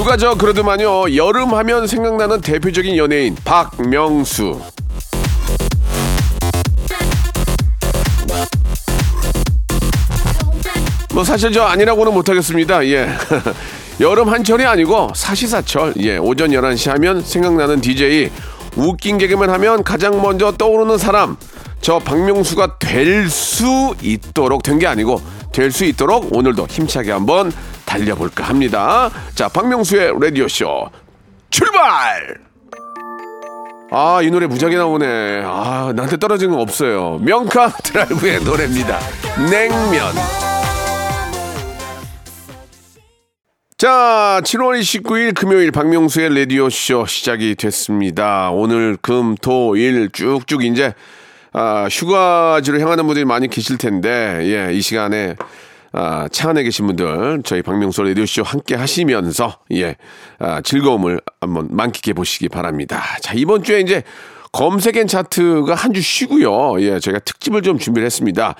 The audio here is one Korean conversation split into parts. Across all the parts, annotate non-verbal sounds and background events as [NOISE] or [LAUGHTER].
누가 저 그러더만요. 여름 하면 생각나는 대표적인 연예인 박명수. 뭐 사실 저 아니라고는 못하겠습니다. 예. [LAUGHS] 여름 한철이 아니고 사시사철. 예 오전 11시 하면 생각나는 DJ 웃긴 개그맨 하면 가장 먼저 떠오르는 사람. 저 박명수가 될 수 있도록 된 게 아니고 될 수 있도록 오늘도 힘차게 한번 달려볼까 합니다. 자, 박명수의 라디오쇼 출발! 아, 이 노래 무지하게 나오네. 아, 나한테 떨어지는 거 없어요. 명카 드라이브의 노래입니다. 냉면. 자, 7월 29일 금요일 박명수의 라디오쇼 시작이 됐습니다. 오늘 금, 토, 일 쭉쭉 이제 아, 휴가지로 향하는 분들이 많이 계실 텐데, 예, 이 시간에 아, 차 안에 계신 분들 저희 박명수 라디오쇼 함께 하시면서 예 아, 즐거움을 한번 만끽해 보시기 바랍니다. 자 이번 주에 이제 검색엔 차트가 한 주 쉬고요. 예 저희가 특집을 좀 준비를 했습니다.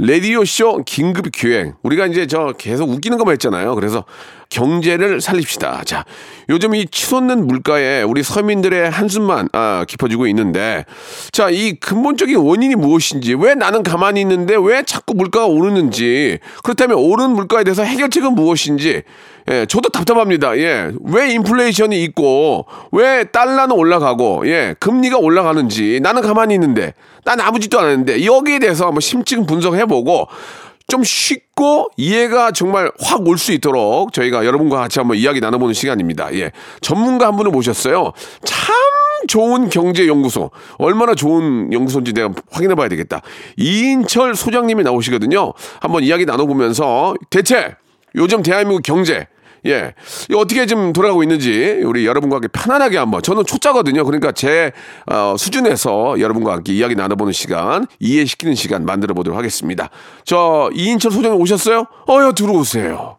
라디오쇼 긴급 기획. 우리가 이제 저 계속 웃기는 것만 했잖아요. 그래서 경제를 살립시다. 자, 요즘 이 치솟는 물가에 우리 서민들의 한숨만 아, 깊어지고 있는데, 자, 이 근본적인 원인이 무엇인지, 왜 나는 가만히 있는데 왜 자꾸 물가가 오르는지, 그렇다면 오른 물가에 대해서 해결책은 무엇인지, 예, 저도 답답합니다. 예, 왜 인플레이션이 있고, 왜 달러는 올라가고, 예, 금리가 올라가는지, 나는 가만히 있는데, 난 아무 짓도 안 했는데, 여기에 대해서 한번 심층 분석해 보고, 좀 쉽고 이해가 정말 확 올 수 있도록 저희가 여러분과 같이 한번 이야기 나눠보는 시간입니다. 예. 전문가 한 분을 모셨어요. 참 좋은 경제연구소. 얼마나 좋은 연구소인지 내가 확인해 봐야 되겠다. 이인철 소장님이 나오시거든요. 한번 이야기 나눠보면서 대체 요즘 대한민국 경제 예. 어떻게 좀 돌아가고 있는지 우리 여러분과 함께 편안하게 한번 저는 초짜거든요. 그러니까 제 어, 수준에서 여러분과 함께 이야기 나눠보는 시간, 이해시키는 시간 만들어 보도록 하겠습니다. 저 이인철 소장님 오셨어요? 어여 들어오세요.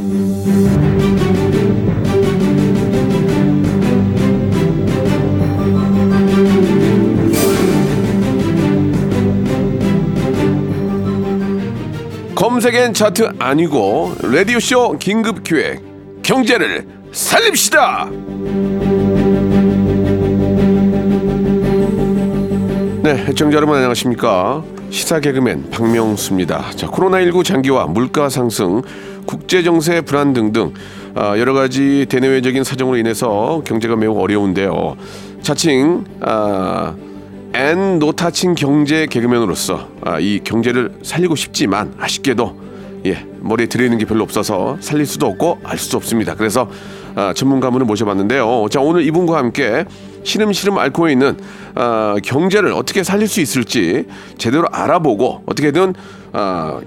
검색 N 차트 아니고 라디오쇼 긴급 기획 경제를 살립시다. 네, 애청자 여러분 안녕하십니까? 시사 개그맨 박명수입니다. 자, 코로나19 장기화, 물가 상승, 국제 정세 불안 등등 아, 여러 가지 대내외적인 사정으로 인해서 경제가 매우 어려운데요. 자칭 아, 앤 노타칭 경제 개그맨으로서 아, 이 경제를 살리고 싶지만 아쉽게도 예, 머리에 들이는 게 별로 없어서 살릴 수도 없고 알 수도 없습니다. 그래서 아, 전문가분을 모셔봤는데요. 자, 오늘 이분과 함께 시름시름 앓고 있는 아, 경제를 어떻게 살릴 수 있을지 제대로 알아보고 어떻게든 아,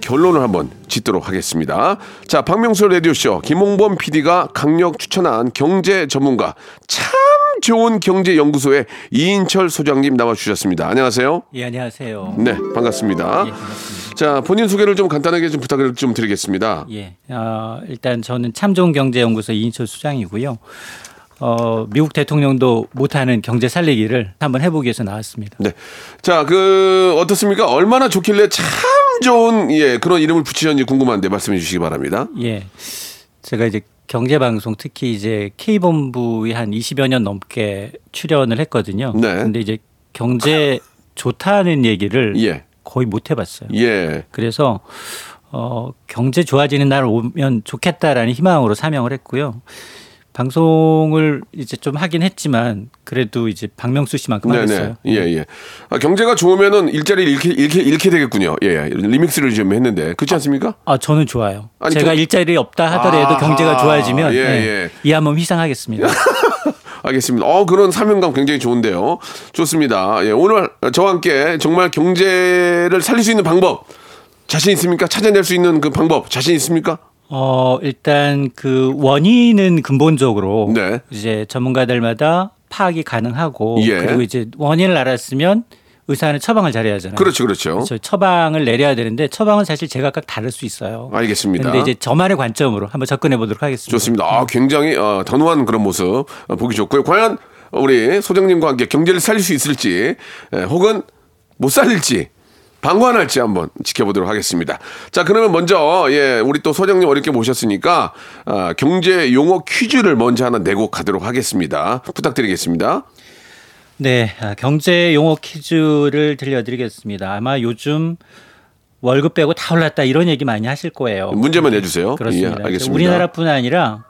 결론을 한번 짓도록 하겠습니다. 자, 박명수 라디오쇼 김홍범 PD가 강력 추천한 경제 전문가 참 좋은 경제 연구소의 이인철 소장님 나와주셨습니다. 안녕하세요. 예, 안녕하세요. 네, 반갑습니다. 예, 반갑습니다. 자, 본인 소개를 좀 간단하게 좀 부탁을 좀 드리겠습니다. 예, 어, 일단 저는 참 좋은 경제 연구소 이인철 수장이고요. 어, 미국 대통령도 못하는 경제 살리기를 한번 해보기 위해서 나왔습니다. 네. 자, 그 어떻습니까? 얼마나 좋길래 참 좋은 예, 그런 이름을 붙이셨는지 궁금한데 말씀해 주시기 바랍니다. 예, 제가 이제 경제 방송 특히 이제 K본부에 한 20여 년 넘게 출연을 했거든요. 네. 근데 이제 경제 좋다는 얘기를 예. 거의 못 해봤어요. 예. 그래서 어, 경제 좋아지는 날 오면 좋겠다라는 희망으로 사명을 했고요. 방송을 이제 좀 하긴 했지만 그래도 이제 박명수 씨만큼 하겠어요. 예, 예. 아, 경제가 좋으면은 일자리를 잃게, 잃게, 잃게 되겠군요. 예, 예. 리믹스를 좀 했는데. 그렇지 않습니까? 아 저는 좋아요. 아니, 제가 저- 일자리 없다 하더라도 아하. 경제가 좋아지면 예, 예, 예. 이 한번 희생하겠습니다. [LAUGHS] 알겠습니다. 어, 그런 사명감 굉장히 좋은데요. 좋습니다. 예, 오늘 저와 함께 정말 경제를 살릴 수 있는 방법 자신 있습니까? 찾아낼 수 있는 그 방법 자신 있습니까? 어 일단 그 원인은 근본적으로 네. 이제 전문가들마다 파악이 가능하고 예. 그리고 이제 원인을 알았으면 의사는 처방을 잘해야 하잖아요. 그렇죠, 그렇죠. 그래서 처방을 내려야 되는데 처방은 사실 제각각 다를 수 있어요. 알겠습니다. 근데 이제 저만의 관점으로 한번 접근해 보도록 하겠습니다. 좋습니다. 아, 굉장히 어, 단호한 그런 모습 어, 보기 좋고요. 과연 우리 소장님과 함께 경제를 살릴 수 있을지 에, 혹은 못 살릴지 방관할지 한번 지켜보도록 하겠습니다. 자, 그러면 먼저 예, 우리 또 소장님 어렵게 모셨으니까 아, 경제 용어 퀴즈를 먼저 하나 내고 가도록 하겠습니다. 부탁드리겠습니다. 네, 아, 경제 용어 퀴즈를 들려드리겠습니다. 아마 요즘 월급 빼고 다 올랐다 이런 얘기 많이 하실 거예요. 문제만 내주세요. 그렇습니다. 예, 알겠습니다. 우리나라뿐 아니라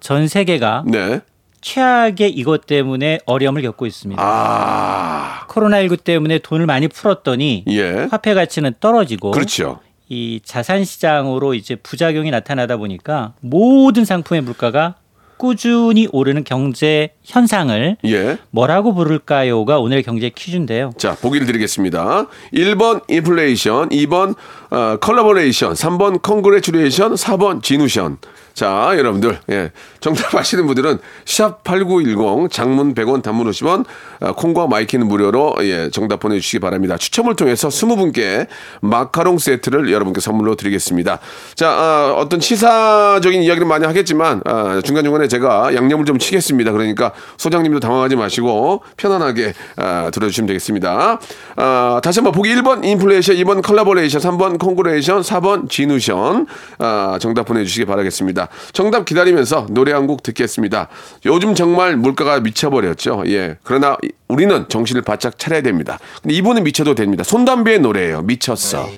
전 세계가 네. 최악의 이것 때문에 어려움을 겪고 있습니다. 아, 코로나19 때문에 돈을 많이 풀었더니 예. 화폐 가치는 떨어지고 그렇죠. 이 자산 시장으로 이제 부작용이 나타나다 보니까 모든 상품의 물가가 꾸준히 오르는 경제 현상을 예. 뭐라고 부를까요가 오늘의 경제 퀴즈인데요. 자, 보기를 드리겠습니다. 1번 인플레이션, 2번 어, 컬러버레이션, 3번 congratulation, 4번 지누션. 자, 여러분들, 예. 정답 아시는 분들은 샵8910 장문 100원 단문 50원 어, 콩과 마이케이는 무료로 예, 정답 보내 주시기 바랍니다. 추첨을 통해서 20분께 마카롱 세트를 여러분께 선물로 드리겠습니다. 자, 아, 어떤 시사적인 이야기를 많이 하겠지만 아, 중간중간에 제가 양념을 좀 치겠습니다. 그러니까 소장님도 당황하지 마시고 편안하게 아, 들어주시면 되겠습니다. 아, 다시 한번 보기 1번 인플레이션, 2번 컬라보레이션, 3번 congratulation, 4번 지누션 아, 정답 보내주시기 바라겠습니다. 정답 기다리면서 노래 한 곡 듣겠습니다. 요즘 정말 물가가 미쳐버렸죠. 예. 그러나 우리는 정신을 바짝 차려야 됩니다. 근데 이분은 미쳐도 됩니다. 손담비의 노래예요. 미쳤어.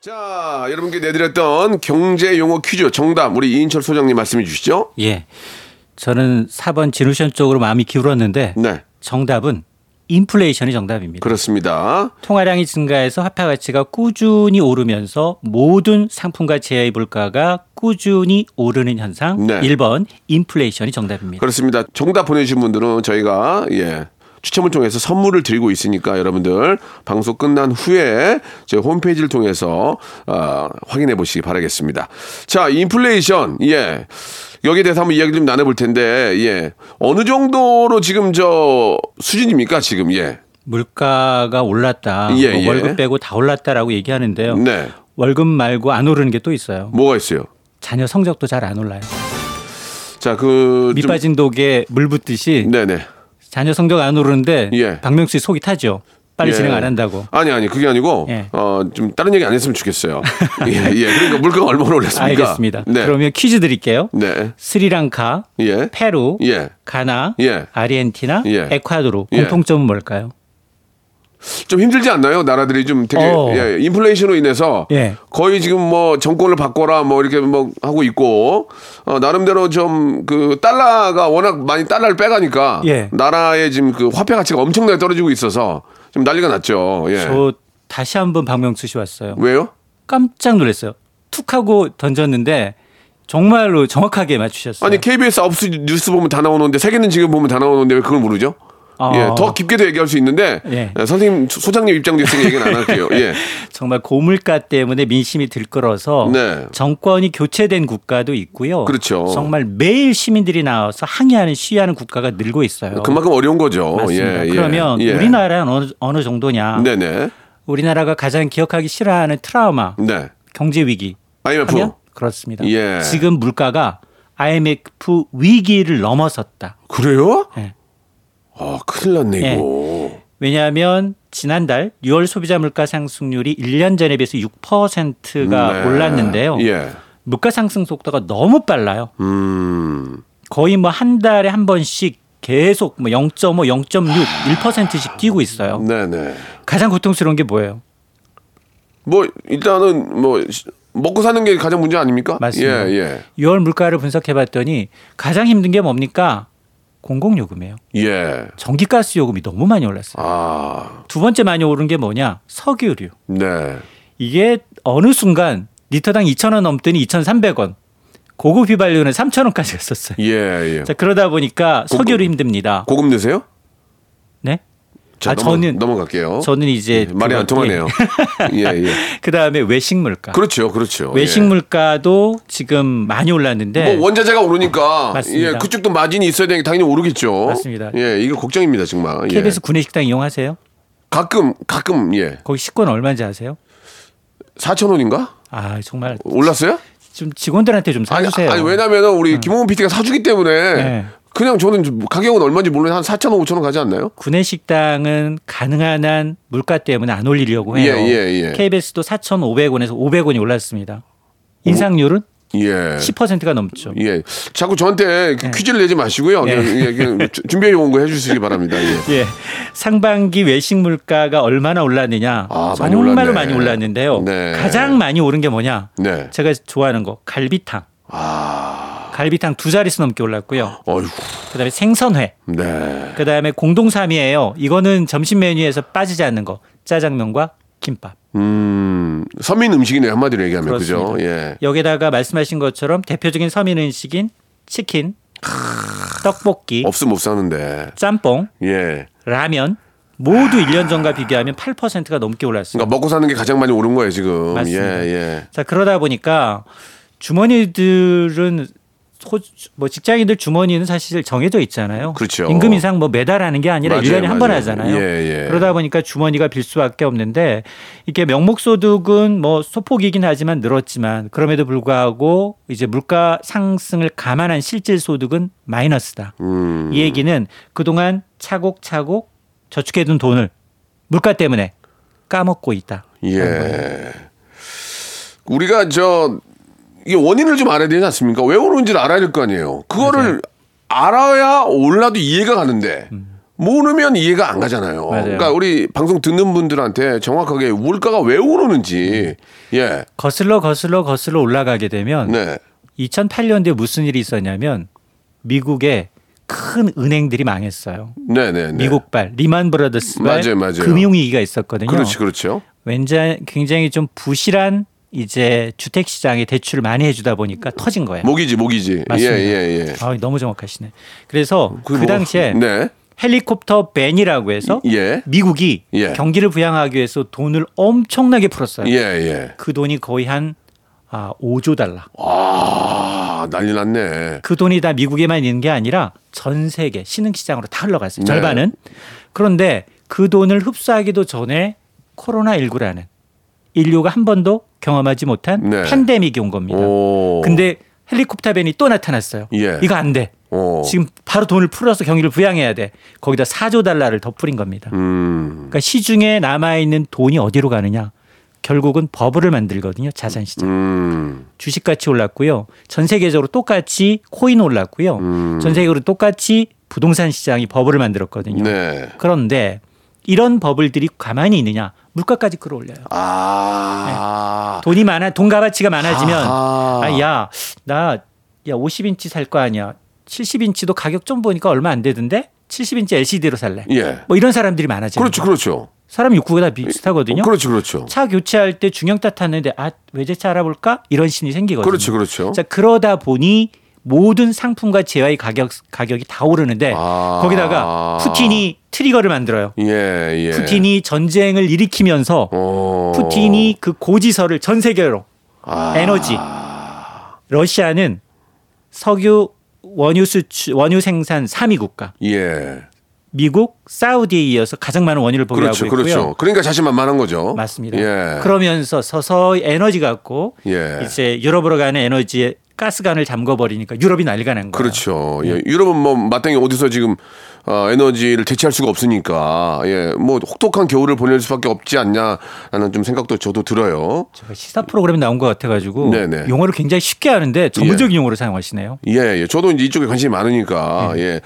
자, 여러분께 내드렸던 경제 용어 퀴즈 정답 우리 이인철 소장님 말씀해 주시죠. 예. 저는 4번 진우션 쪽으로 마음이 기울었는데 네. 정답은 인플레이션이 정답입니다. 그렇습니다. 통화량이 증가해서 화폐 가치가 꾸준히 오르면서 모든 상품과 제야의 물가가 꾸준히 오르는 현상. 네. 1번 인플레이션이 정답입니다. 그렇습니다. 정답 보내주신 분들은 저희가 예. 추첨을 통해서 선물을 드리고 있으니까 여러분들 방송 끝난 후에 저희 홈페이지를 통해서 어, 확인해 보시기 바라겠습니다. 자, 인플레이션 예 여기에 대해서 한번 이야기 좀 나눠볼 텐데 예 어느 정도로 지금 저 수준입니까 지금 예 물가가 올랐다. 예, 뭐 예. 월급 빼고 다 올랐다라고 얘기하는데요. 네. 월급 말고 안 오르는 게 또 있어요. 뭐가 있어요? 자녀 성적도 잘 안 올라요. 자 그 밑 빠진 독에 물 붓듯이 네네 자녀 성적 안 오르는데 예. 박명수 씨 속이 타죠. 빨리 예. 진행 안 한다고. 아니 아니 그게 아니고 예. 어좀 다른 얘기 안 했으면 좋겠어요. [LAUGHS] 예 예. 그러니까 물가가 얼마나 올랐습니까? 알겠습니다. 네. 그러면 퀴즈 드릴게요. 네. 스리랑카, 예. 페루, 예. 가나, 예. 아르헨티나, 예. 에콰도르 예. 공통점은 뭘까요? 좀 힘들지 않나요? 나라들이 좀 되게 어. 예, 인플레이션으로 인해서 예. 거의 지금 뭐 정권을 바꿔라 뭐 이렇게 뭐 하고 있고 어, 나름대로 좀 그 달러가 워낙 많이 달러를 빼가니까 예. 나라의 지금 그 화폐 가치가 엄청나게 떨어지고 있어서 좀 난리가 났죠. 예. 저 다시 한번 박명수 씨 왔어요. 왜요? 깜짝 놀랐어요. 툭 하고 던졌는데 정말로 정확하게 맞추셨어요. 아니 KBS 아홉 시 뉴스 보면 다 나오는데 세계는 지금 보면 다 나오는데 왜 그걸 모르죠? 어. 예, 더 깊게도 얘기할 수 있는데 예. 예, 선생님 소장님 입장도 있으니 얘기는 안 할게요. 예. [LAUGHS] 정말 고물가 때문에 민심이 들끓어서 네. 정권이 교체된 국가도 있고요. 그렇죠. 정말 매일 시민들이 나와서 항의하는 시위하는 국가가 늘고 있어요. 그만큼 어려운 거죠. 맞습니다. 예, 예. 그러면 예. 우리나라는 어느, 어느 정도냐? 네네. 우리나라가 가장 기억하기 싫어하는 트라우마, 네. 경제 위기 IMF. 그렇습니다. 예. 지금 물가가 IMF 위기를 넘어섰다. 그래요? 예. 아, 큰일 났네, 예. 이거. 왜냐하면 지난달 6월 소비자 물가 상승률이 1년 전에 비해서 6%가 네. 올랐는데요. 예. 물가 상승 속도가 너무 빨라요. 음. 거의 뭐 한 달에 한 번씩 계속 뭐 0.5, 0.6, 1%씩 뛰고 있어요. 네네. 가장 고통스러운 게 뭐예요? 뭐, 일단은 뭐, 시- 먹고 사는 게 가장 문제 아닙니까? 맞습니다. 예, 예. 6월 물가를 분석해 봤더니 가장 힘든 게 뭡니까? 공공요금이에요. 예. 전기가스 요금이 너무 많이 올랐어요. 아, 두 번째 많이 오른 게 뭐냐? 석유류. 네. 이게 어느 순간 리터당 2,000원 넘더니 2,300원. 고급 휘발유는 3,000원까지 갔었어요. 예, 예. 자, 그러다 보니까 석유로 힘듭니다. 고급 넣으세요? 네? 자, 아, 넘어, 저는- 넘어갈게요. 저는 이제 예, 말이 안 통하네요. 예, [LAUGHS] 예. [LAUGHS] 그다음에 외식 물가. 그렇죠, 그렇죠. 외식 예. 물가도 지금 많이 올랐는데 뭐 원자재가 오르니까 맞습니다. 예, 그쪽도 마진이 있어야 되니 당연히 오르겠죠. 맞습니다. 예, 이거 걱정입니다, 정말. 예. KBS 구내식당 이용하세요? 가끔 가끔 예. 거기 식권 얼마인지 아세요? 4천 원인가? 아 정말 올랐어요? 좀 직원들한테 좀 아니, 사주세요. 아니 왜냐면은 우리 김홍훈 PD가 사주기 때문에 네. 그냥 저는 좀 가격은 얼마인지 모르는데 한 4천 원, 5천 원 가지 않나요? 구내 식당은 가능한 한 물가 때문에 안 올리려고 해요. 예, 예, 예. KBS도 4,500원에서 500원이 올랐습니다. 인상률은 예. 10%가 넘죠. 예. 자꾸 저한테 그 퀴즈를 내지 마시고요. 네. 그냥, 예, 그냥 주- 준비해 온 거 해주시기 바랍니다. 예. 예. 상반기 외식 물가가 얼마나 올랐느냐? 아, 많이 정말로 올랐네. 많이 올랐는데요. 네. 가장 많이 오른 게 뭐냐? 네. 제가 좋아하는 거 갈비탕. 아, 갈비탕 두 자릿수 넘게 올랐고요. 어휴. 그다음에 생선회. 네. 그다음에 공동 3위예요. 이거는 점심 메뉴에서 빠지지 않는 거. 짜장면과 김밥. 음, 서민 음식이네요. 한마디로 얘기하면. 그죠? 그렇습니다. 예. 여기다가 말씀하신 것처럼 대표적인 서민 음식인 치킨, 떡볶이, 없으면 못 사는데. 짬뽕, 예. 라면 모두 1년 전과 비교하면 8%가 넘게 올랐어요. 그러니까 먹고 사는 게 가장 많이 오른 거예요, 지금. 맞습니다. 예, 예. 자 그러다 보니까 주머니들은 소- 뭐 직장인들 주머니는 사실 정해져 있잖아요. 그렇죠. 임금 인상 뭐 매달 하는 게 아니라 1년에 한 번. 하잖아요. 예, 예. 그러다 보니까 주머니가 빌 수밖에 없는데 이게 명목 소득은 뭐 소폭이긴 하지만 늘었지만 그럼에도 불구하고 이제 물가 상승을 감안한 실질 소득은 마이너스다. 음. 이 얘기는 그동안 차곡차곡 저축해 둔 돈을 물가 때문에 까먹고 있다. 예. 우리가 저 이게 원인을 좀 알아야 되지 않습니까? 왜 오는지를 알아야 될 거 아니에요. 그거를 알아야 올라도 이해가 가는데 모르면 이해가 안 가잖아요. 음. 맞아요. 그러니까 우리 방송 듣는 분들한테 정확하게 물가가 왜 오르는지 예. 거슬러 거슬러 거슬러 올라가게 되면 네. 2008년도에 무슨 일이 있었냐면 미국의 큰 은행들이 망했어요. 네, 네, 네. 미국발 리만 브라더스발 맞아요, 맞아요. 금융 위기가 있었거든요. 그렇지, 그렇죠. 왠지 굉장히 좀 부실한 이제 주택 시장에 대출을 많이 해주다 보니까 터진 거예요. 목이지, 목이지. 맞습니다. 예, 예, 예. 아, 너무 정확하시네. 그래서 그, 뭐- 당시에 네. 헬리콥터 벤이라고 해서 예. 미국이 예. 경기를 부양하기 위해서 돈을 엄청나게 풀었어요. 예, 예. 그 돈이 거의 한 아, 5조 달러. 아, 난리 났네. 그 돈이 다 미국에만 있는 게 아니라 전 세계 신흥 시장으로 다 흘러갔어요. 네. 절반은. 그런데 그 돈을 흡수하기도 전에 코로나 19라는 인류가 한 번도 경험하지 못한 네. 팬데믹이 온 겁니다. 오. 근데 헬리콥터 벤이 또 나타났어요. 예. 이거 안 돼. 어. 지금 바로 돈을 풀어서 경기를 부양해야 돼. 거기다 4조 달러를 더 풀인 겁니다. 음. 그러니까 시중에 남아 있는 돈이 어디로 가느냐. 결국은 버블을 만들거든요. 자산 시장. 음. 주식 가치 올랐고요. 전 세계적으로 똑같이 코인 올랐고요. 음. 전 세계적으로 똑같이 부동산 시장이 버블을 만들었거든요. 네. 그런데 이런 버블들이 가만히 있느냐? 물가까지 끌어올려요. 아. 돈이 많아, 돈 가치가 많아지면 아하. 아, 야, 나, 야, 50인치 살 거 아니야. 70인치도 가격 좀 보니까 얼마 안 되던데? 70인치 LCD로 살래. 예. 뭐 이런 사람들이 많아지는 그렇죠, 거예요. 그렇죠. 사람 욕구가 다 비슷하거든요. 그렇죠, 그렇죠. 차 교체할 때 중형타 탔는데 아 외제차 알아볼까 이런 심리 생기거든요. 그렇죠, 그렇죠. 자 그러다 보니 모든 상품과 제어의 가격 가격이 다 오르는데 아. 거기다가 푸틴이 트리거를 만들어요. 예, 예. 푸틴이 전쟁을 일으키면서 어. 푸틴이 그 고지서를 전 세계로 아. 에너지 러시아는 석유 원유 수출 원유 생산 3위 국가. 예. 미국, 사우디에 이어서 가장 많은 원유를 보유하고 그렇죠, 있고요. 그렇죠. 그러니까 자신만만한 거죠. 맞습니다. 예. 그러면서 서서히 에너지 갖고 예. 이제 유럽으로 가는 에너지의 가스관을 잠궈버리니까 유럽이 난리가 난 거예요. 그렇죠. 네. 예. 유럽은 뭐 마땅히 어디서 지금 어, 에너지를 대체할 수가 없으니까 예, 뭐 혹독한 겨울을 보낼 수밖에 없지 않냐라는 좀 생각도 저도 들어요. 제가 시사 프로그램에 나온 것 같아가지고 네네. 용어를 굉장히 쉽게 하는데 전문적인 용어를 사용하시네요. 예, 예. 저도 이제 이쪽에 관심이 많으니까 네. 예.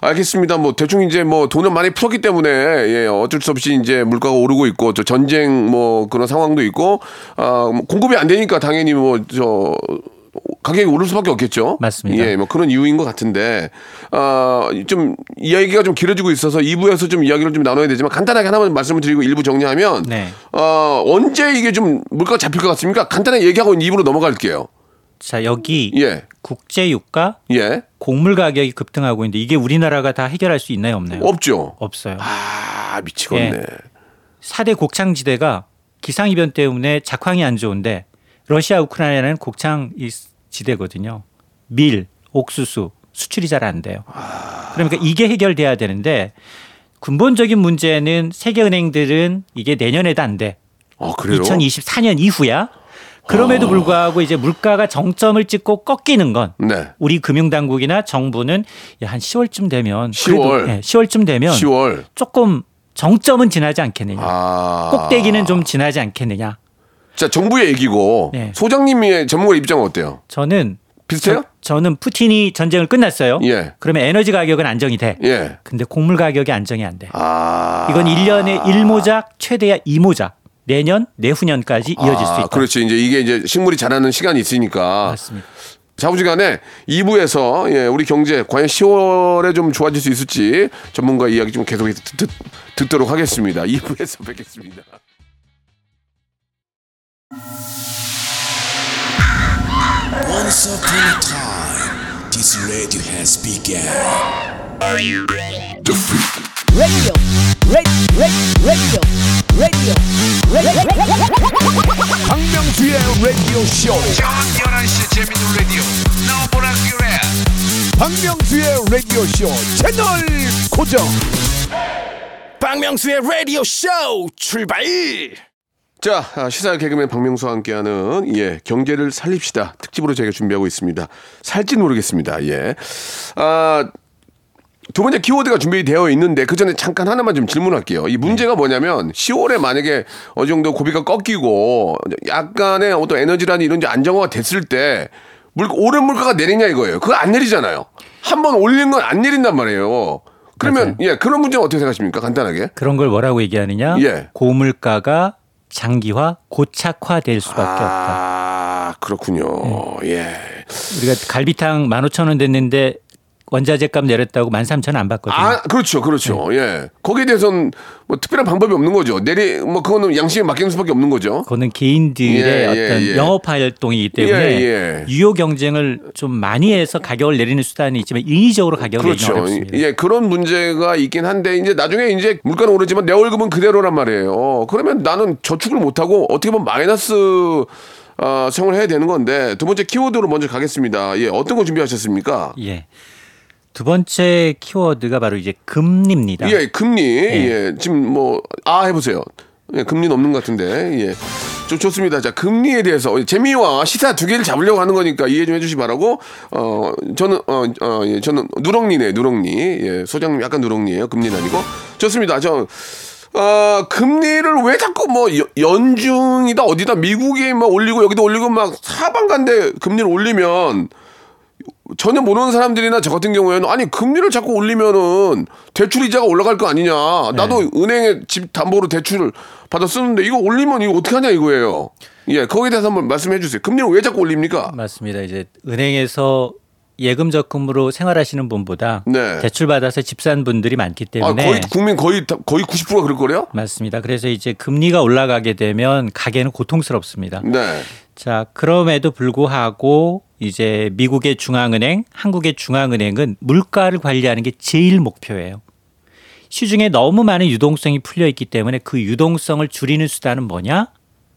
알겠습니다. 뭐 대충 이제 뭐 돈을 많이 풀었기 때문에 예, 어쩔 수 없이 이제 물가가 오르고 있고 저 전쟁 뭐 그런 상황도 있고 아, 뭐 공급이 안 되니까 당연히 뭐저 가격이 오를 수밖에 없겠죠. 맞습니다. 예, 뭐 그런 이유인 것 같은데 아, 좀 이야기가 좀 길어지고 있어서 2부에서 좀 이야기를 좀 나눠야 되지만 간단하게 하나만 말씀을 드리고 1부 정리하면 네. 어, 언제 이게 좀 물가가 잡힐 것 같습니까? 간단하게 얘기하고 2부로 넘어갈게요. 자 여기 예. 국제 유가, 예. 곡물 가격이 급등하고 있는데 이게 우리나라가 다 해결할 수 있나요, 없나요? 없죠. 없어요. 아, 미치겠네. 예. 4대 곡창지대가 기상이변 때문에 작황이 안 좋은데 러시아 우크라이나는 곡창 이 지대거든요. 밀, 옥수수 수출이 잘 안 돼요. 그러니까 이게 해결돼야 되는데 근본적인 문제는 세계 은행들은 이게 내년에도 안 돼. 아, 그래요? 2024년 이후야. 그럼에도 불구하고 이제 물가가 정점을 찍고 꺾이는 건 네. 우리 금융당국이나 정부는 야, 한 10월쯤 되면 10월. 예, 10월쯤 되면 10월. 조금 정점은 지나지 않겠느냐. 아. 꼭대기는 좀 지나지 않겠느냐. 자, 정부의 얘기고 네. 소장님의 전문가 입장은 어때요? 저는 비슷해요? 저, 는 푸틴이 전쟁을 끝났어요. 예. 그러면 에너지 가격은 안정이 돼. 예. 근데 곡물 가격이 안정이 안 돼. 아. 이건 1년에 1모작 최대야 2모작. 내년 내후년까지 이어질 수 아, 있다. 그렇지. 이제 이게 이제 식물이 자라는 시간이 있으니까. 맞습니다. 자부지간에 2부에서 예, 우리 경제 과연 10월에 좀 좋아질 수 있을지 전문가 이야기 좀 계속해서 듣, 듣, 듣도록 하겠습니다. 2부에서 뵙겠습니다. Once upon a time, this radio has begun. radio, radio, radio, radio, radio. 박명수의 라디오 쇼. 저녁 11시 재밌는 라디오 너보라 그래 박명수의 라디오 쇼 채널 고정. 박명수의 radio show 출발! 자, 아, 시사 개그맨 박명수와 함께하는 예 경제를 살립시다 특집으로 저희가 준비하고 있습니다. 살지 모르겠습니다. 예. 아, 두 번째 키워드가 준비되어 있는데 그 전에 잠깐 하나만 좀 질문할게요. 이 문제가 뭐냐면 10월에 만약에 어느 정도 고비가 꺾이고 약간의 어떤 에너지라는 이런 게 안정화가 됐을 때 물, 오른 물가가 내리냐 이거예요. 그거 안 내리잖아요. 한 번 올린 건 안 내린단 말이에요. 그러면 예 그런 문제는 어떻게 생각하십니까? 간단하게. 그런 걸 뭐라고 얘기하느냐? 예. 고물가가 장기화, 고착화될 수밖에 없다. 아 그렇군요. 예. 우리가 갈비탕 15,000원 됐는데 원자재 값 내렸다고 13,000원 안 받거든요. 아, 그렇죠, 그렇죠. 네. 예. 거기에 대해서는 뭐 특별한 방법이 없는 거죠. 내리, 뭐 그거는 양심에 맡기는 수밖에 없는 거죠. 그거는 개인들의 예, 예, 어떤 예. 영업 활동이기 때문에 예, 예. 유효 경쟁을 좀 많이 해서 가격을 내리는 수단이 있지만 인위적으로 가격을 내리는 그렇죠. 어렵습니다. 예, 그런 문제가 있긴 한데 이제 나중에 이제 물가는 오르지만 내 월급은 그대로란 말이에요. 그러면 나는 저축을 못 하고 어떻게 보면 마이너스 어, 생활을 해야 되는 건데 두 번째 키워드로 먼저 가겠습니다. 예, 어떤 거 준비하셨습니까? 예. 두 번째 키워드가 바로 이제 금리입니다. 예, 금리. 예, 지금 뭐, 아, 해보세요. 예, 금리는 없는 것 같은데. 예. 좀 좋습니다. 자, 금리에 대해서 재미와 시사 두 개를 잡으려고 하는 거니까 이해 좀 해주시 기 바라고, 어, 저는, 어, 어, 예, 저는 누렁니네, 누렁니. 예, 소장님 약간 누렁니예요 금리는 아니고. 좋습니다. 저, 어, 금리를 왜 자꾸 뭐 연- 연중이다 어디다 미국이 막 올리고 여기도 올리고 막 사방간데 금리를 올리면 전혀 모르는 사람들이나 저 같은 경우에는 아니 금리를 자꾸 올리면은 대출 이자가 올라갈 거 아니냐. 나도 은행에 집 담보로 대출을 받아 쓰는데 이거 올리면 이거 어떻게 하냐 이거예요. 예, 거기에 대해서 한번 말씀해 주세요. 금리를 왜 자꾸 올립니까? 맞습니다. 이제 은행에서 예금 적금으로 생활하시는 분보다 네. 대출 받아서 집산 분들이 많기 아, 때문에 거의 국민 거의 다- 거의 90%가 그럴 거래요? 맞습니다. 그래서 이제 금리가 올라가게 되면 가게는 고통스럽습니다. 네. 자, 그럼에도 불구하고 이제 미국의 중앙은행, 한국의 중앙은행은 물가를 관리하는 게 제일 목표예요. 시중에 너무 많은 유동성이 풀려 있기 때문에 그 유동성을 줄이는 수단은 뭐냐?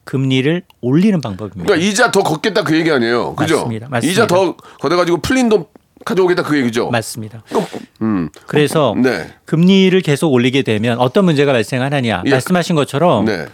금리를 올리는 방법입니다. 그러니까 이자 더 걷겠다 그 얘기 아니에요. 그죠? 맞습니다. 맞습니다. 이자 더 걷어 가지고 풀린 돈 가져오겠다 그 얘기죠. 맞습니다. 음. 그래서 네. 금리를 계속 올리게 되면 어떤 문제가 발생하느냐? 예. 말씀하신 것처럼 네.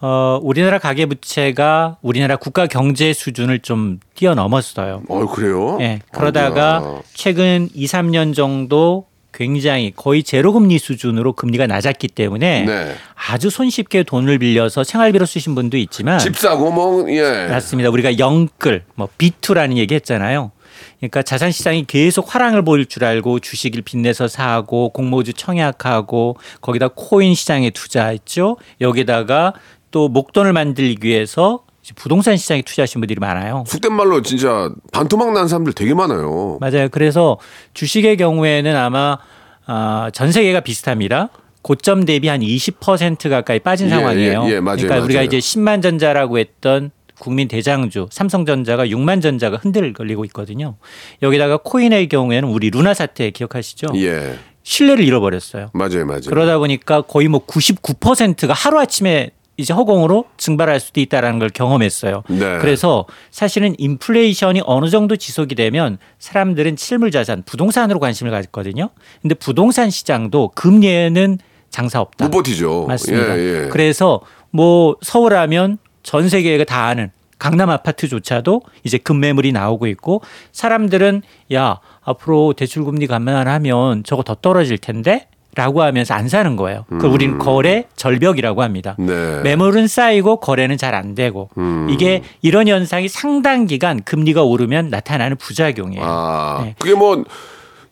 어, 우리나라 가계 부채가 우리나라 국가 경제 수준을 좀 뛰어넘었어요. 어 그래요? 예. 그러다가 아이고야. 최근 2, 3년 정도 굉장히 거의 제로 금리 수준으로 금리가 낮았기 때문에 네. 아주 손쉽게 돈을 빌려서 생활비로 쓰신 분도 있지만 집 사고 뭐 예. 맞습니다. 우리가 영끌 뭐 B2라는 얘기 했잖아요. 그러니까 자산 시장이 계속 화랑을 보일 줄 알고 주식을 빚내서 사고 공모주 청약하고 거기다 코인 시장에 투자했죠. 여기다가 또 목돈을 만들기 위해서 부동산 시장에 투자하신 분들이 많아요. 속된 말로 진짜 반토막 난 사람들 되게 많아요. 맞아요. 그래서 주식의 경우에는 아마 아, 전 세계가 비슷합니다. 고점 대비 한 20% 가까이 빠진 예, 상황이에요. 예, 예, 맞아요, 그러니까 우리가 맞아요. 이제 10만 전자라고 했던 국민 대장주 삼성전자가 6만 전자가 흔들리고 있거든요. 여기다가 코인의 경우에는 우리 루나 사태 기억하시죠? 예. 신뢰를 잃어버렸어요. 맞아요, 맞아요. 그러다 보니까 거의 뭐 99%가 하루 아침에 이제 허공으로 증발할 수도 있다라는 걸 경험했어요. 네. 그래서 사실은 인플레이션이 어느 정도 지속이 되면 사람들은 실물 자산, 부동산으로 관심을 가졌거든요. 근데 부동산 시장도 금리에는 장사 없다. 못 버티죠. 맞습니다. 예, 예. 그래서 뭐 서울하면 전 세계가 다 아는 강남 아파트조차도 이제 급매물이 나오고 있고 사람들은 야 앞으로 대출 금리 감면하면 저거 더 떨어질 텐데. 라고 하면서 안 사는 거예요. 그 우리는 거래 절벽이라고 합니다. 음. 네. 매물은 쌓이고 거래는 잘 안 되고 음. 이게 이런 현상이 상당 기간 금리가 오르면 나타나는 부작용이에요. 아, 네. 그게 뭐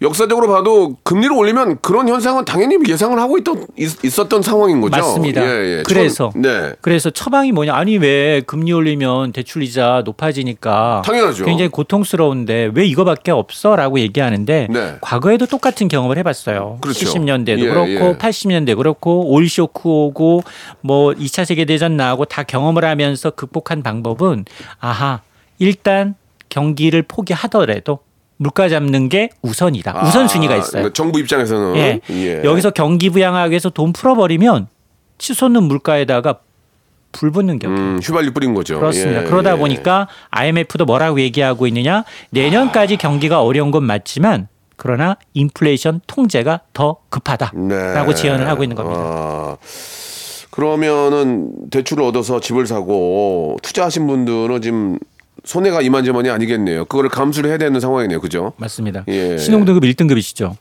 역사적으로 봐도 금리를 올리면 그런 현상은 당연히 예상을 하고 있던 있, 었던 상황인 거죠. 맞습니다. 예, 예. 그래서 처음- 네. 그래서 처방이 뭐냐? 아니 왜 금리 올리면 대출 이자 높아지니까 당연하죠. 굉장히 고통스러운데 왜 이거밖에 없어라고 얘기하는데 네. 과거에도 똑같은 경험을 해봤어요. 그렇죠. 70년대도 예, 그렇고 예. 80년대 그렇고 오일 쇼크 오고 뭐 2차 세계 대전 나오고 다 경험을 하면서 극복한 방법은 아하 일단 경기를 포기하더라도 물가 잡는 게 우선이다. 우선순위가 아, 있어요. 그러니까 정부 입장에서는 예. 예. 여기서 경기 부양하기 위해서 돈 풀어버리면 치솟는 물가에다가 불 붙는 격이에요. 음, 휘발유 뿌린 거죠. 그렇습니다. 예, 그러다 예. 보니까 IMF도 뭐라고 얘기하고 있느냐? 내년까지 경기가 어려운 건 맞지만 그러나 인플레이션 통제가 더 급하다라고 네. 제언을 하고 있는 겁니다. 아, 그러면은 대출을 얻어서 집을 사고 투자하신 분들은 지금 손해가 이만저만이 아니겠네요. 그거를 감수를 해야 되는 상황이네요. 그죠? 맞습니다. 예. 신용등급 1등급이시죠?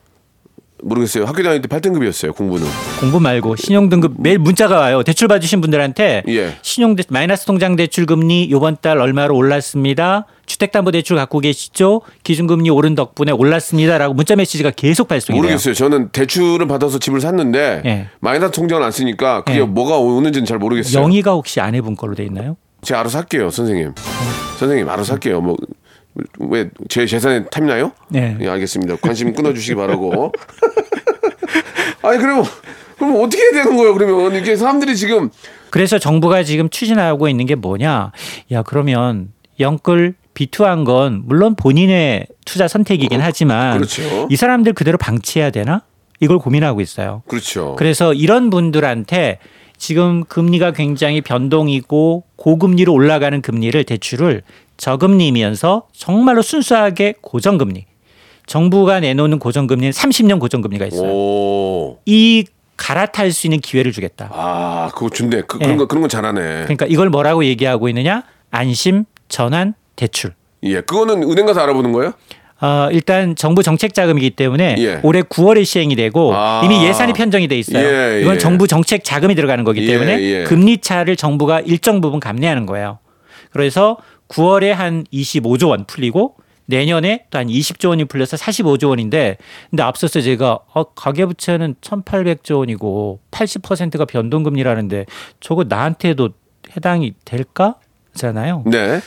모르겠어요. 학교 다닐 때 8등급이었어요. 공부는. 공부 말고 신용등급 매일 문자가 와요. 대출 받으신 분들한테 예. 신용 대 마이너스 통장 대출 금리 이번 달 얼마로 올랐습니다. 주택담보대출 갖고 계시죠? 기준금리 오른 덕분에 올랐습니다라고 문자 메시지가 계속 발송이 돼요. 모르겠어요. 저는 대출을 받아서 집을 샀는데 예. 마이너스 통장을 안 쓰니까 그게 예. 뭐가 오는지는 잘 모르겠어요. 영희가 혹시 아내분 걸로 돼 있나요? 제가 알아서 할게요, 선생님. 선생님 알아서 할게요. 뭐 왜 제 재산에 탐나요? 네. 예, 알겠습니다. 관심 끊어주시기 바라고. [LAUGHS] 아니 그러면 그럼 어떻게 해야 되는 거예요? 그러면 이게 사람들이 지금 그래서 정부가 지금 추진하고 있는 게 뭐냐? 야, 그러면 영끌 비투한 건 물론 본인의 투자 선택이긴 하지만 그렇죠. 이 사람들 그대로 방치해야 되나? 이걸 고민하고 있어요. 그렇죠. 그래서 이런 분들한테 지금 금리가 굉장히 변동이고 고금리로 올라가는 금리를 대출을 저금리면서 정말로 순수하게 고정금리. 정부가 내놓는 고정금리는 30년 고정금리가 있어요. 오. 이 갈아탈 수 있는 기회를 주겠다. 아, 그거 준대. 그, 그런 예. 거 그런 건 잘하네. 그러니까 이걸 뭐라고 얘기하고 있느냐? 안심, 전환, 대출. 예, 그거는 은행 가서 알아보는 거예요? 어, 일단 정부 정책 자금이기 때문에 예. 올해 9월에 시행이 되고 아. 이미 예산이 편정이 돼 있어요. 예, 이건 예. 정부 정책 자금이 들어가는 거기 예, 때문에 예. 금리 차를 정부가 일정 부분 감내하는 거예요. 그래서 9월에 한 25조 원 풀리고 내년에 또 한 20조 원이 풀려서 45조 원인데 근데 앞서서 제가 어, 가계부채는 1,800조 원이고 80%가 변동금리라는데 저거 나한테도 해당이 될까?잖아요. 네.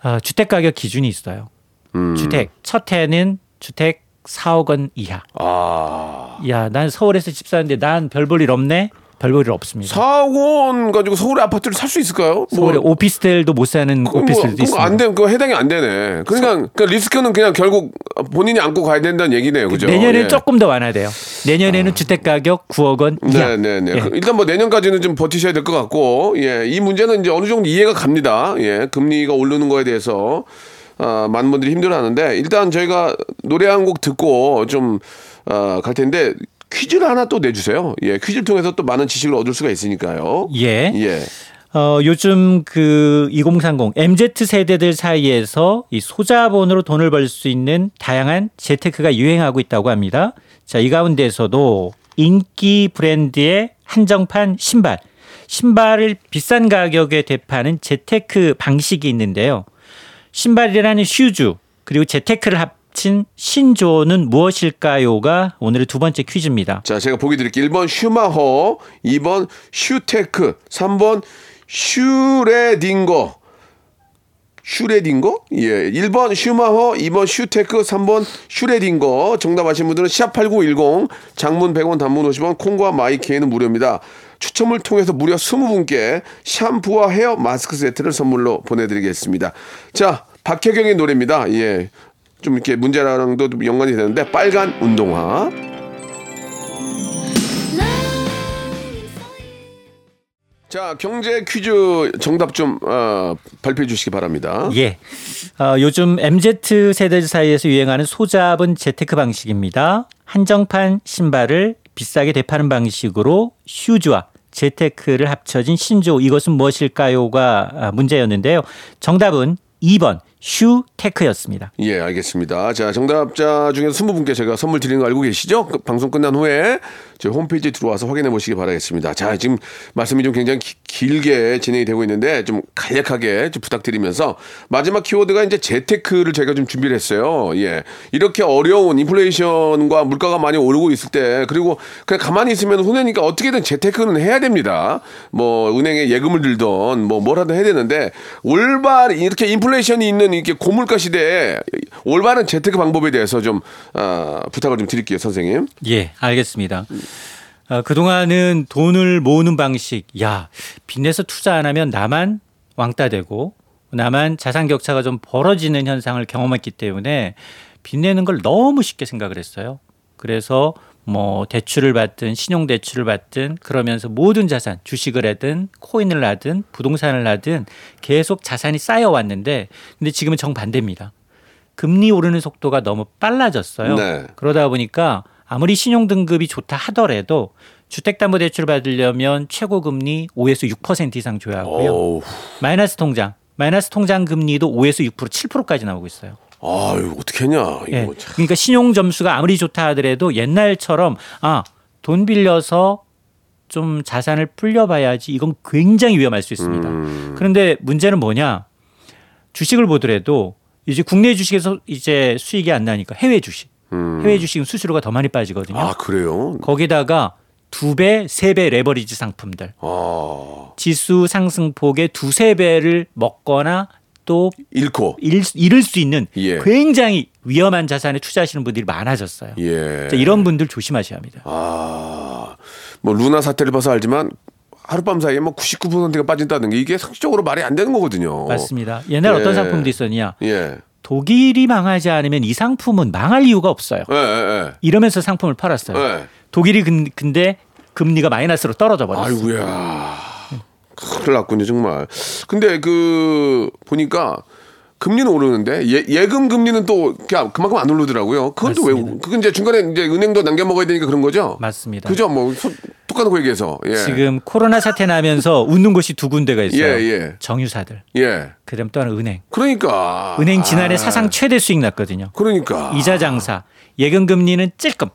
아, 주택 가격 기준이 있어요. 음. 주택 첫 해는 주택 4억 원 이하. 아. 야, 난 서울에서 집 사는데 난 별 볼 일 없네. 별볼일 없습니다. 4억 원 가지고 서울의 아파트를 살 수 있을까요? 서울에 오피스텔도 못 사는 뭐, 오피스텔도 그거 있습니다. 안 되면 그거 해당이 안 되네. 그러니까, 그러니까 리스크는 그냥 결국 본인이 안고 가야 된다는 얘기네요. 그죠? 내년에는 예. 조금 더 완화돼요. 내년에는 주택 가격 9억 원 이하. 네, 네, 네. 예. 그 일단 뭐 내년까지는 좀 버티셔야 될 것 같고, 예, 이 문제는 이제 어느 정도 이해가 갑니다. 예, 금리가 오르는 거에 대해서 아, 많은 분들이 힘들어하는데 일단 저희가 노래 한 곡 듣고 좀 아, 갈 텐데 퀴즈를 하나 또 내주세요. 예, 퀴즈를 통해서 또 많은 지식을 얻을 수가 있으니까요. 예. 예. 어, 요즘 그 2030 MZ 세대들 사이에서 이 소자본으로 돈을 벌 수 있는 다양한 재테크가 유행하고 있다고 합니다. 자, 이 가운데서도 인기 브랜드의 한정판 신발, 신발을 비싼 가격에 되파는 재테크 방식이 있는데요. 신발이라는 shoes 그리고 재테크를 합친 신조어는 무엇일까요가 오늘의 두 번째 퀴즈입니다. 자, 제가 보기 드릴게요. 1번 슈마허, 2번 슈테크, 3번 슈레딩거. 슈레딩거? 예. 1번 슈마허, 2번 슈테크, 3번 슈레딩거. 정답 아신 분들은 샵8910, 장문 100원, 단문 50원, 콩과 마이케이는 무료입니다. 추첨을 통해서 무려 20분께 샴푸와 헤어 마스크 세트를 선물로 보내드리겠습니다. 자, 박혜경의 노래입니다. 예. 좀 이렇게 문제랑도 좀 연관이 되는데, 빨간 운동화. 자, 경제 퀴즈 정답 좀 어, 발표해 주시기 바랍니다. 예. 어, 요즘 MZ 세대 사이에서 유행하는 소잡은 재테크 방식입니다. 한정판 신발을 비싸게 되파는 방식으로 슈즈와 재테크를 합쳐진 신조 이것은 무엇일까요가 아, 문제였는데요. 정답은 2번 슈테크였습니다. 예, 알겠습니다. 자, 정답자 중에서 20분께 제가 선물 드리는 거 알고 계시죠? 그 방송 끝난 후에 저희 홈페이지에 들어와서 확인해 보시기 바라겠습니다. 자, 지금 말씀이 좀 굉장히 기- 길게 진행이 되고 있는데 좀 간략하게 좀 부탁드리면서 마지막 키워드가 이제 재테크를 제가 좀 준비를 했어요. 예. 이렇게 어려운 인플레이션과 물가가 많이 오르고 있을 때 그리고 그냥 가만히 있으면 손해니까 어떻게든 재테크는 해야 됩니다. 뭐 은행에 예금을 들던 뭐 뭐라도 해야 되는데 올바른 이렇게 인플레이션이 있는 이렇게 고물가 시대에 올바른 재테크 방법에 대해서 좀 아, 부탁을 좀 드릴게요, 선생님. 예, 알겠습니다. 어, 그동안은 돈을 모으는 방식, 야, 빚내서 투자 안 하면 나만 왕따 되고, 나만 자산 격차가 좀 벌어지는 현상을 경험했기 때문에 빚내는 걸 너무 쉽게 생각을 했어요. 그래서 뭐 대출을 받든 신용 대출을 받든 그러면서 모든 자산 주식을 하든 코인을 하든 부동산을 하든 계속 자산이 쌓여 왔는데 근데 지금은 정반대입니다. 금리 오르는 속도가 너무 빨라졌어요. 네. 그러다 보니까 아무리 신용 등급이 좋다 하더라도 주택담보대출을 받으려면 최고 금리 5에서 6% 이상 줘야 하고요. 마이너스 통장, 마이너스 통장 금리도 5에서 6% 7%까지 나오고 있어요. 아유, 어떻게 했냐. 이거 예. 참. 그러니까 신용 점수가 아무리 좋다 하더라도 옛날처럼 아, 돈 빌려서 좀 자산을 불려봐야지 이건 굉장히 위험할 수 있습니다. 음. 그런데 문제는 뭐냐? 주식을 보더라도 이제 국내 주식에서 이제 수익이 안 나니까 해외 주식. 해외 주식은 수수료가 더 많이 빠지거든요. 음. 아, 그래요? 거기다가 두 배, 세 배 레버리지 상품들. 아, 지수 상승폭의 두세 배를 먹거나 또 잃고. 잃, 잃을 수 있는 예. 굉장히 위험한 자산에 투자하시는 분들이 많아졌어요. 예. 자, 이런 분들 조심하셔야 합니다. 아, 뭐 루나 사태를 봐서 알지만 하룻밤 사이에 뭐 99%가 빠진다는 게 이게 상식적으로 말이 안 되는 거거든요. 맞습니다. 옛날 예. 어떤 상품도 있었냐? 예. 독일이 망하지 않으면 이 상품은 망할 이유가 없어요. 예, 예, 이러면서 상품을 팔았어요. 예. 예. 독일이 근, 근데 금리가 마이너스로 떨어져 버렸어요. 아이고야. 큰일 났군요, 정말. 근데 그 보니까 금리는 오르는데 예, 예금 금리는 또 그냥 그만큼 안 오르더라고요. 그건 또 왜? 그건 이제 중간에 이제 은행도 남겨 먹어야 되니까 그런 거죠. 맞습니다. 그죠? 뭐 소- 똑같은 얘기해서. 예. 지금 코로나 사태 나면서 웃는 곳이 두 군데가 있어요. 예, 예. 정유사들. 예. 그다음 또 하나 은행. 그러니까. 은행 지난해 아, 사상 최대 수익 났거든요. 그러니까. 이자 장사. 예금 금리는 찔끔.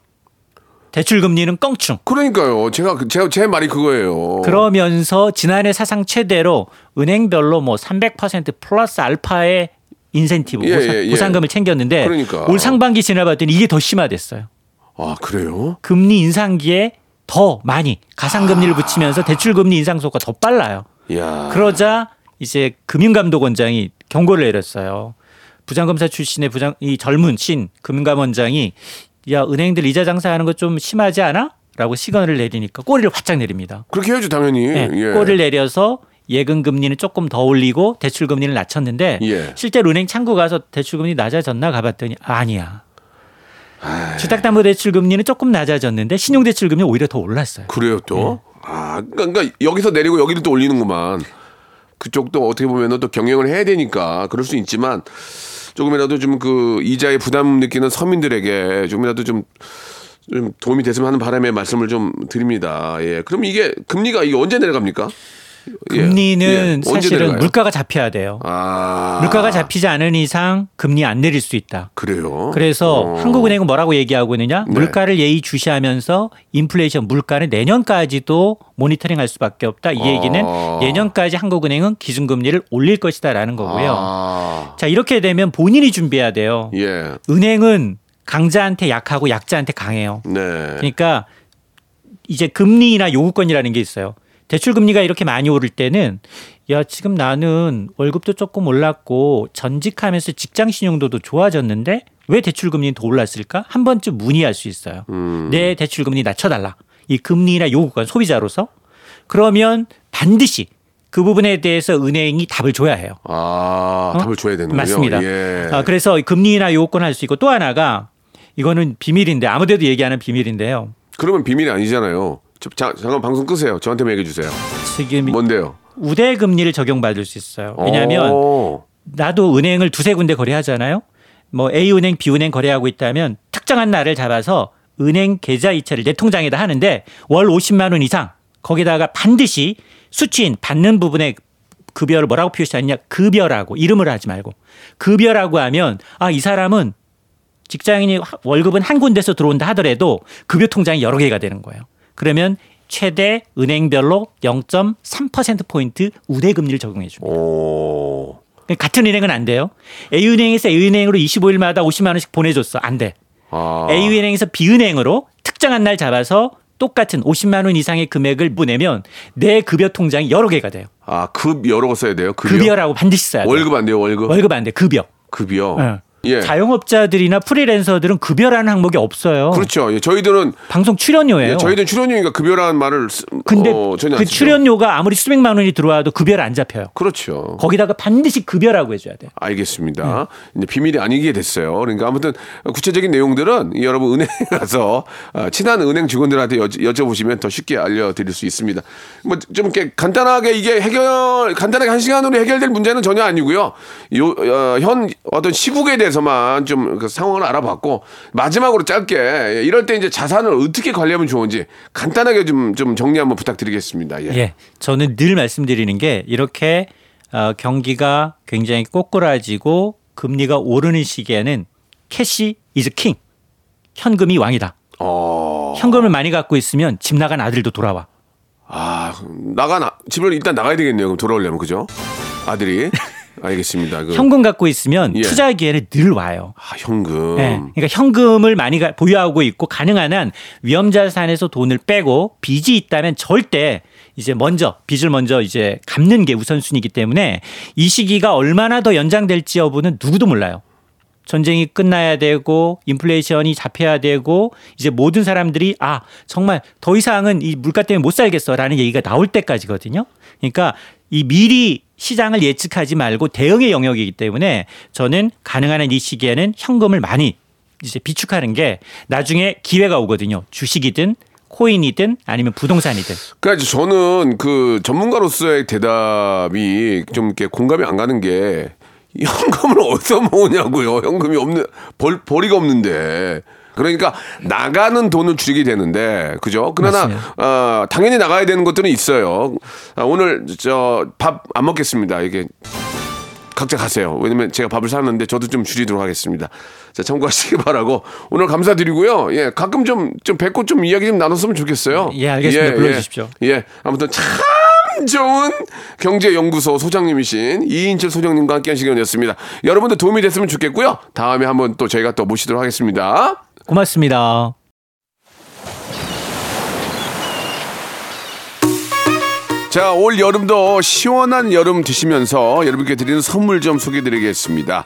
대출 금리는 껑충. 그러니까요. 제가 그- 제가 제 말이 그거예요. 그러면서 지난해 사상 최대로 은행별로 뭐 300% 플러스 알파의 인센티브 예, 보상, 예, 예. 보상금을 챙겼는데 그러니까. 올 상반기 지나봤더니 이게 더 심화됐어요. 아 그래요? 금리 인상기에 더 많이 가상금리를 붙이면서 대출 금리 인상 속도가 더 빨라요. 야. 그러자 이제 금융감독원장이 경고를 내렸어요. 부장검사 출신의 부장 이 젊은 신 금융감원장이 야 은행들 이자 장사하는 거 좀 심하지 않아? 라고 시간을 내리니까 꼬리를 활짝 내립니다. 그렇게 해야죠 당연히. 네, 예. 꼬리를 내려서 예금 금리는 조금 더 올리고 대출 금리를 낮췄는데 예. 실제로 은행 창구 가서 대출 금리 낮아졌나 가봤더니 아니야. 주택담보대출 금리는 조금 낮아졌는데 신용대출 금리 는 오히려 더 올랐어요. 그래요 또. 예. 아 그러니까, 그러니까 여기서 내리고 여기를 또 올리는구만. 그쪽도 어떻게 보면 또 경영을 해야 되니까 그럴 수 있지만 조금이라도 좀 그 이자의 부담 느끼는 서민들에게 조금이라도 좀, 좀 도움이 됐으면 하는 바람에 말씀을 좀 드립니다. 예. 그럼 이게 금리가 이게 언제 내려갑니까? 예. 금리는 예. 언제 사실은 내려가요? 물가가 잡혀야 돼요. 아. 물가가 잡히지 않은 이상 금리 안 내릴 수 있다. 그래요. 그래서 어. 한국은행은 뭐라고 얘기하고 있느냐? 네. 물가를 예의 주시하면서 인플레이션 물가는 내년까지도 모니터링할 수밖에 없다. 이 얘기는 어. 내년까지 한국은행은 기준금리를 올릴 것이다라는 거고요. 아. 자 이렇게 되면 본인이 준비해야 돼요. 예. 은행은 강자한테 약하고 약자한테 강해요. 네. 그러니까 이제 금리나 요구권이라는 게 있어요. 대출 금리가 이렇게 많이 오를 때는 야 지금 나는 월급도 조금 올랐고 전직하면서 직장 신용도도 좋아졌는데 왜 대출 금리는 더 올랐을까? 한 번쯤 문의할 수 있어요. 음. 내 대출 금리 낮춰달라. 이 금리나 요구권 소비자로서 그러면 반드시 그 부분에 대해서 은행이 답을 줘야 해요. 아, 어? 답을 줘야 되는군요. 맞습니다. 예. 아, 그래서 금리나 요건 할 수 있고 또 하나가 이거는 비밀인데 아무데도 얘기 하는 비밀인데요. 그러면 비밀이 아니잖아요. 저, 자, 잠깐 방송 끄세요. 저한테만 얘기해 주세요. 지금 뭔데요? 우대 금리를 적용받을 수 있어요. 왜냐하면 오. 나도 은행을 두세 군데 거래하잖아요. 뭐 A 은행, B 은행 거래하고 있다면 특정한 날을 잡아서 은행 계좌 이체를 내 통장에다 하는데 월 50만 원 이상 거기다가 반드시 수취인 받는 부분에 급여를 뭐라고 표시하느냐 급여라고 이름을 하지 말고 급여라고 하면 아 이 사람은 직장인이 하- 월급은 한 군데서 들어온다 하더라도 급여 통장이 여러 개가 되는 거예요. 그러면 최대 은행별로 0.3% 포인트 우대 금리를 적용해 줍니다. 오. 같은 은행은 안 돼요. A은행에서 A은행으로 25일마다 50만 원씩 보내줬어. 안 돼. 아. A은행에서 B은행으로 특정한 날 잡아서 똑같은 50만 원 이상의 금액을 보내면 내 급여 통장이 여러 개가 돼요. 아, 급 여러 거 써야 돼요? 급여? 급여 라고 반드시 써야 돼요. 월급 안 돼요, 월급? 월급 안 돼. 급여. 급여. 예. 예. 자영업자들이나 프리랜서들은 급여라는 항목이 없어요. 그렇죠. 예, 저희들은 방송 출연료예요. 예, 저희들은 출연료니까 급여라는 말을 쓰, 근데 어, 그. 출연료가 아무리 수백만 원이 들어와도 급여를 안 잡혀요. 그렇죠. 거기다가 반드시 급여라고 해줘야 돼요. 알겠습니다. 이제 비밀이 아니게 됐어요. 그러니까 아무튼 구체적인 내용들은 여러분 은행에 [LAUGHS] 가서 어, 친한 은행 직원들한테 여, 여쭤 보시면 더 쉽게 알려드릴 수 있습니다. 뭐 좀 이렇게 간단하게 이게 해결 간단하게 한 시간으로 해결될 문제는 전혀 아니고요. 요, 어, 현 어떤 시국에 대해서 만 좀 그 상황을 알아봤고 마지막으로 짧게 예, 이럴 때 이제 자산을 어떻게 관리하면 좋은지 간단하게 좀 좀 정리 한번 부탁드리겠습니다. 예. 예, 저는 늘 말씀드리는 게 이렇게 어, 경기가 굉장히 꼬꾸라지고 금리가 오르는 시기에는 Cash is king. 현금이 왕이다. 어. 현금을 많이 갖고 있으면 집 나간 아들도 돌아와. 아, 나가, 나, 집을 일단 나가야 되겠네요. 그럼 돌아오려면, 그죠? 아들이. 알겠습니다. 그, 현금 갖고 있으면 예. 투자기에는 늘 와요. 아, 현금. 예, 그러니까 현금을 많이 가- 보유하고 있고 가능한 한 위험 자산에서 돈을 빼고 빚이 있다면 절대 이제 먼저 빚을 먼저 이제 갚는 게 우선순위이기 때문에 이 시기가 얼마나 더 연장될지 여부는 누구도 몰라요. 전쟁이 끝나야 되고 인플레이션이 잡혀야 되고 이제 모든 사람들이 아 정말 더 이상은 이 물가 때문에 못 살겠어라는 얘기가 나올 때까지거든요. 그러니까 이 미리 시장을 예측하지 말고 대응의 영역이기 때문에 저는 가능한 한 이 시기에는 현금을 많이 이제 비축하는 게 나중에 기회가 오거든요. 주식이든 코인이든 아니면 부동산이든. 그러니까 저는 그 전문가로서의 대답이 좀 이렇게 공감이 안 가는 게 현금을 어디서 모으냐고요. 현금이 없는, 벌, 벌이가 없는데. 그러니까 나가는 돈을 줄이게 되는데 그죠? 그러나. 어, 당연히 나가야 되는 것들은 있어요. 아, 오늘 저 밥 안 먹겠습니다. 이게 각자 가세요. 왜냐면 제가 밥을 사는데 저도 좀 줄이도록 하겠습니다. 자, 참고하시기 바라고 오늘 감사드리고요. 예, 가끔 좀, 좀 뵙고 좀 이야기 좀 나눴으면 좋겠어요. 예, 알겠습니다. 불러주십시오. 예, 예. 아무튼 참 좋은 경제연구소 소장님이신 이인철 소장님과 함께 한 시간이었습니다. 여러분들 도움이 됐으면 좋겠고요. 다음에 한번 또 저희가 또 모시도록 하겠습니다. 고맙습니다. 자, 올 여름도 시원한 여름 드시면서 여러분께 드리는 선물 좀 소개해 드리겠습니다.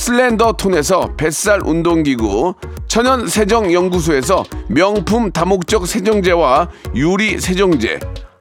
슬렌더 톤에서 뱃살 운동기구 천연 세정 연구소에서 명품 다목적 세정제와 유리 세정제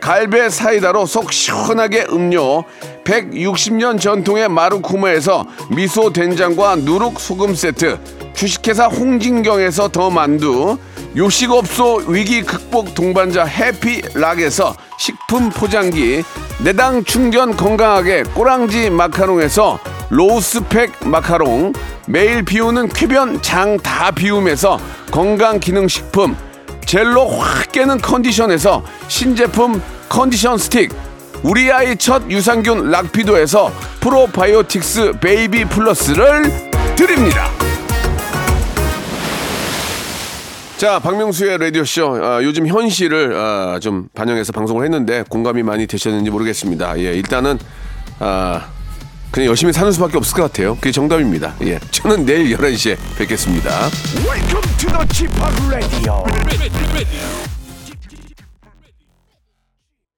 갈배 사이다로 속 시원하게 음료. 160년 전통의 마루코메에서 미소 된장과 누룩 소금 세트. 주식회사 홍진경에서 더 만두. 요식업소 위기 극복 동반자 해피락에서 식품 포장기. 내당 충전 건강하게 꼬랑지 마카롱에서 로스팩 마카롱. 매일 비우는 쾌변 장 다 비움에서 건강기능식품 젤로 확 깨는 컨디션에서 신제품 컨디션 스틱 우리 아이 첫 유산균 락피도에서 프로바이오틱스 베이비 플러스를 드립니다. 자, 박명수의 라디오쇼. 아, 요즘 현실을 아, 좀 반영해서 방송을 했는데 공감이 많이 되셨는지 모르겠습니다. 예, 일단은 아, 그냥 열심히 사는 수밖에 없을 것 같아요. 그게 정답입니다. 예, 저는 내일 11시에 뵙겠습니다. Welcome to the.